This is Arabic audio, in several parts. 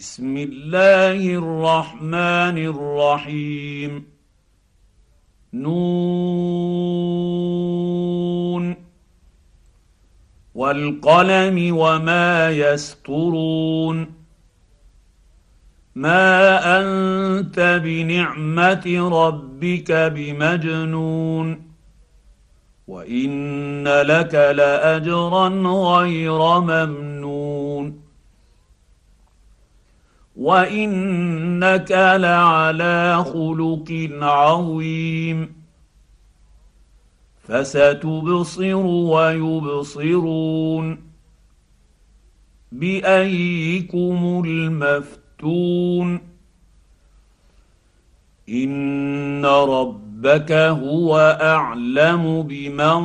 بسم الله الرحمن الرحيم. نون. والقلم وما يسطرون ما أنت بنعمة ربك بمجنون. وإن لك لأجرا غير ممنون. وانك لعلى خلق عظيم فستبصر ويبصرون بايكم المفتون ان ربك هو اعلم بمن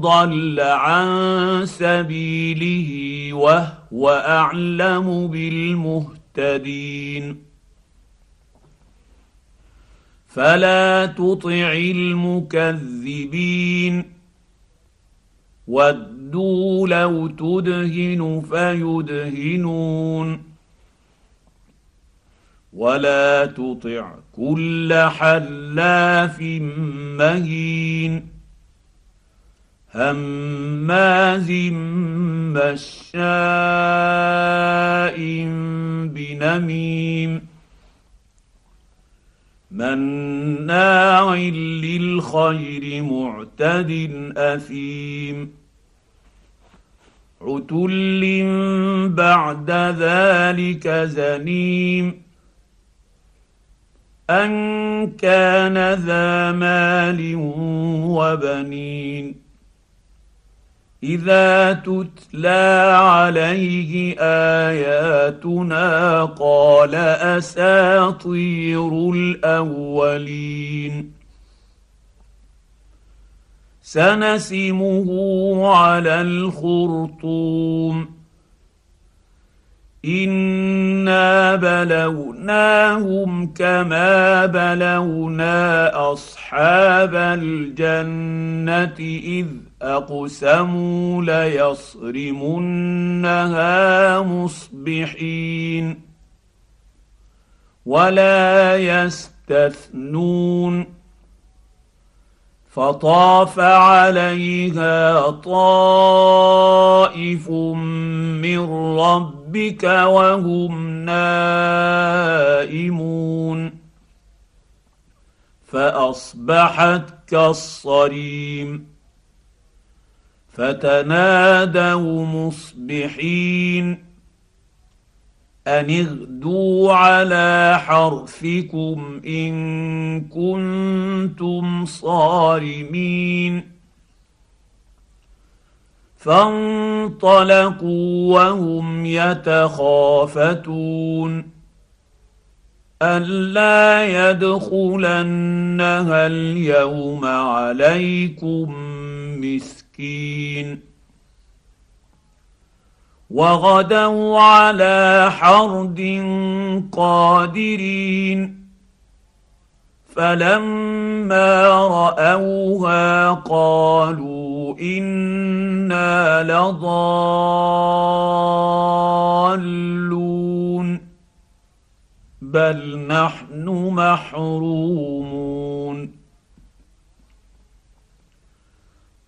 ضل عن سبيله وهو اعلم بالمهتدين فلا تطع المكذبين. ودوا لو تدهن فيدهنون. ولا تطع كل حلاف مهين. هماز مشاء. بنميم مناع للخير معتد اثيم عتل بعد ذلك زنيم ان كان ذا مال وبنين إذا تتلى عليه آياتنا قال أساطير الأولين. سنسمه على الخرطوم. إنا بلوناهم كما بلونا أصحاب الجنة إذ أقسموا ليصرمنها مصبحين ولا يستثنون فطاف عليها طائف من ربك وهم نائمون فأصبحت كالصريم فتنادوا مصبحين أن اغدوا على حرثكم إن كنتم صارمين فانطلقوا وهم يتخافتون ألا يدخلنها اليوم عليكم مسكين وغدوا على حرد قادرين. فلما رأوها قالوا إنا لضالون. بل نحن محرومون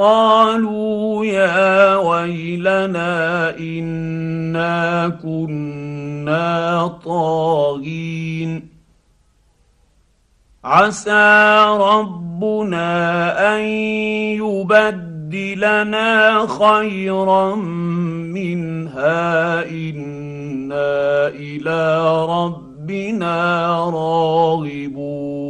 قالوا يا ويلنا إنا كنا طاغين. عسى ربنا أن يبدلنا خيرا منها. إنا إلى ربنا راغبون.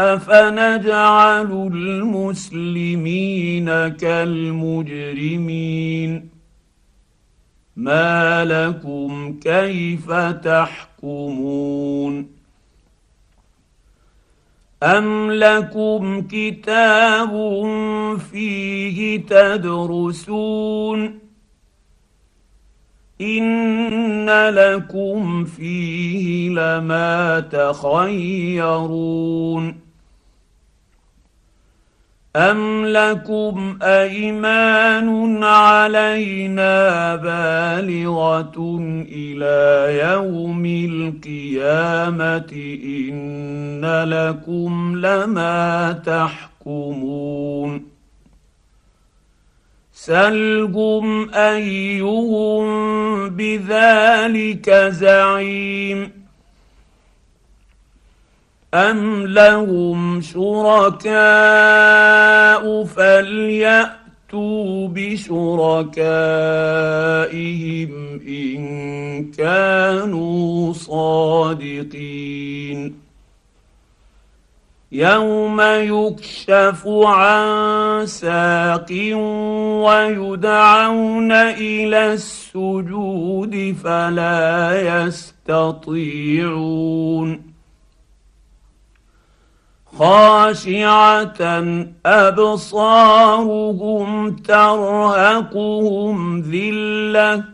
افنجعل المسلمين كالمجرمين ما لكم كيف تحكمون ام لكم كتاب فيه تدرسون ان لكم فيه لما تخيرون أم لكم أيمان علينا بالغة إلى يوم القيامة إن لكم لما تحكمون سلهم أيهم بذلك زعيم أم لهم شركاء فليأتوا بشركائهم إن كانوا صادقين يوم يكشف عن ساق ويدعون إلى السجود فلا يستطيعون خاشعه ابصارهم ترهقهم ذله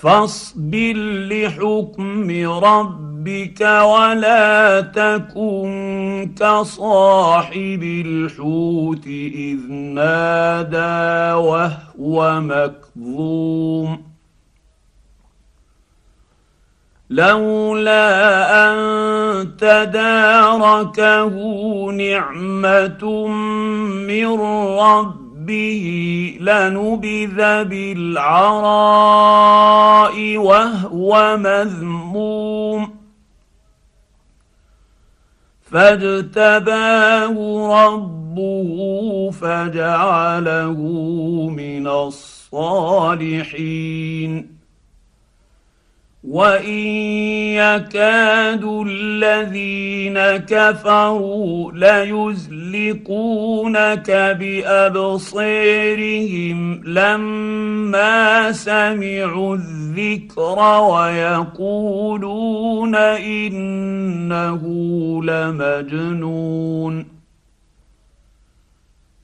فاصبر لحكم ربك ولا تكن كصاحب الحوت إذ نادى وهو مكظوم. لولا أن تداركه نعمة من ربه لنبذ بالعراء وهو مذموم. فاجتباه ربه فجعله من الصالحين. وان يكاد الذين كفروا ليزلقونك بابصيرهم لما سمعوا الذكر ويقولون انه لمجنون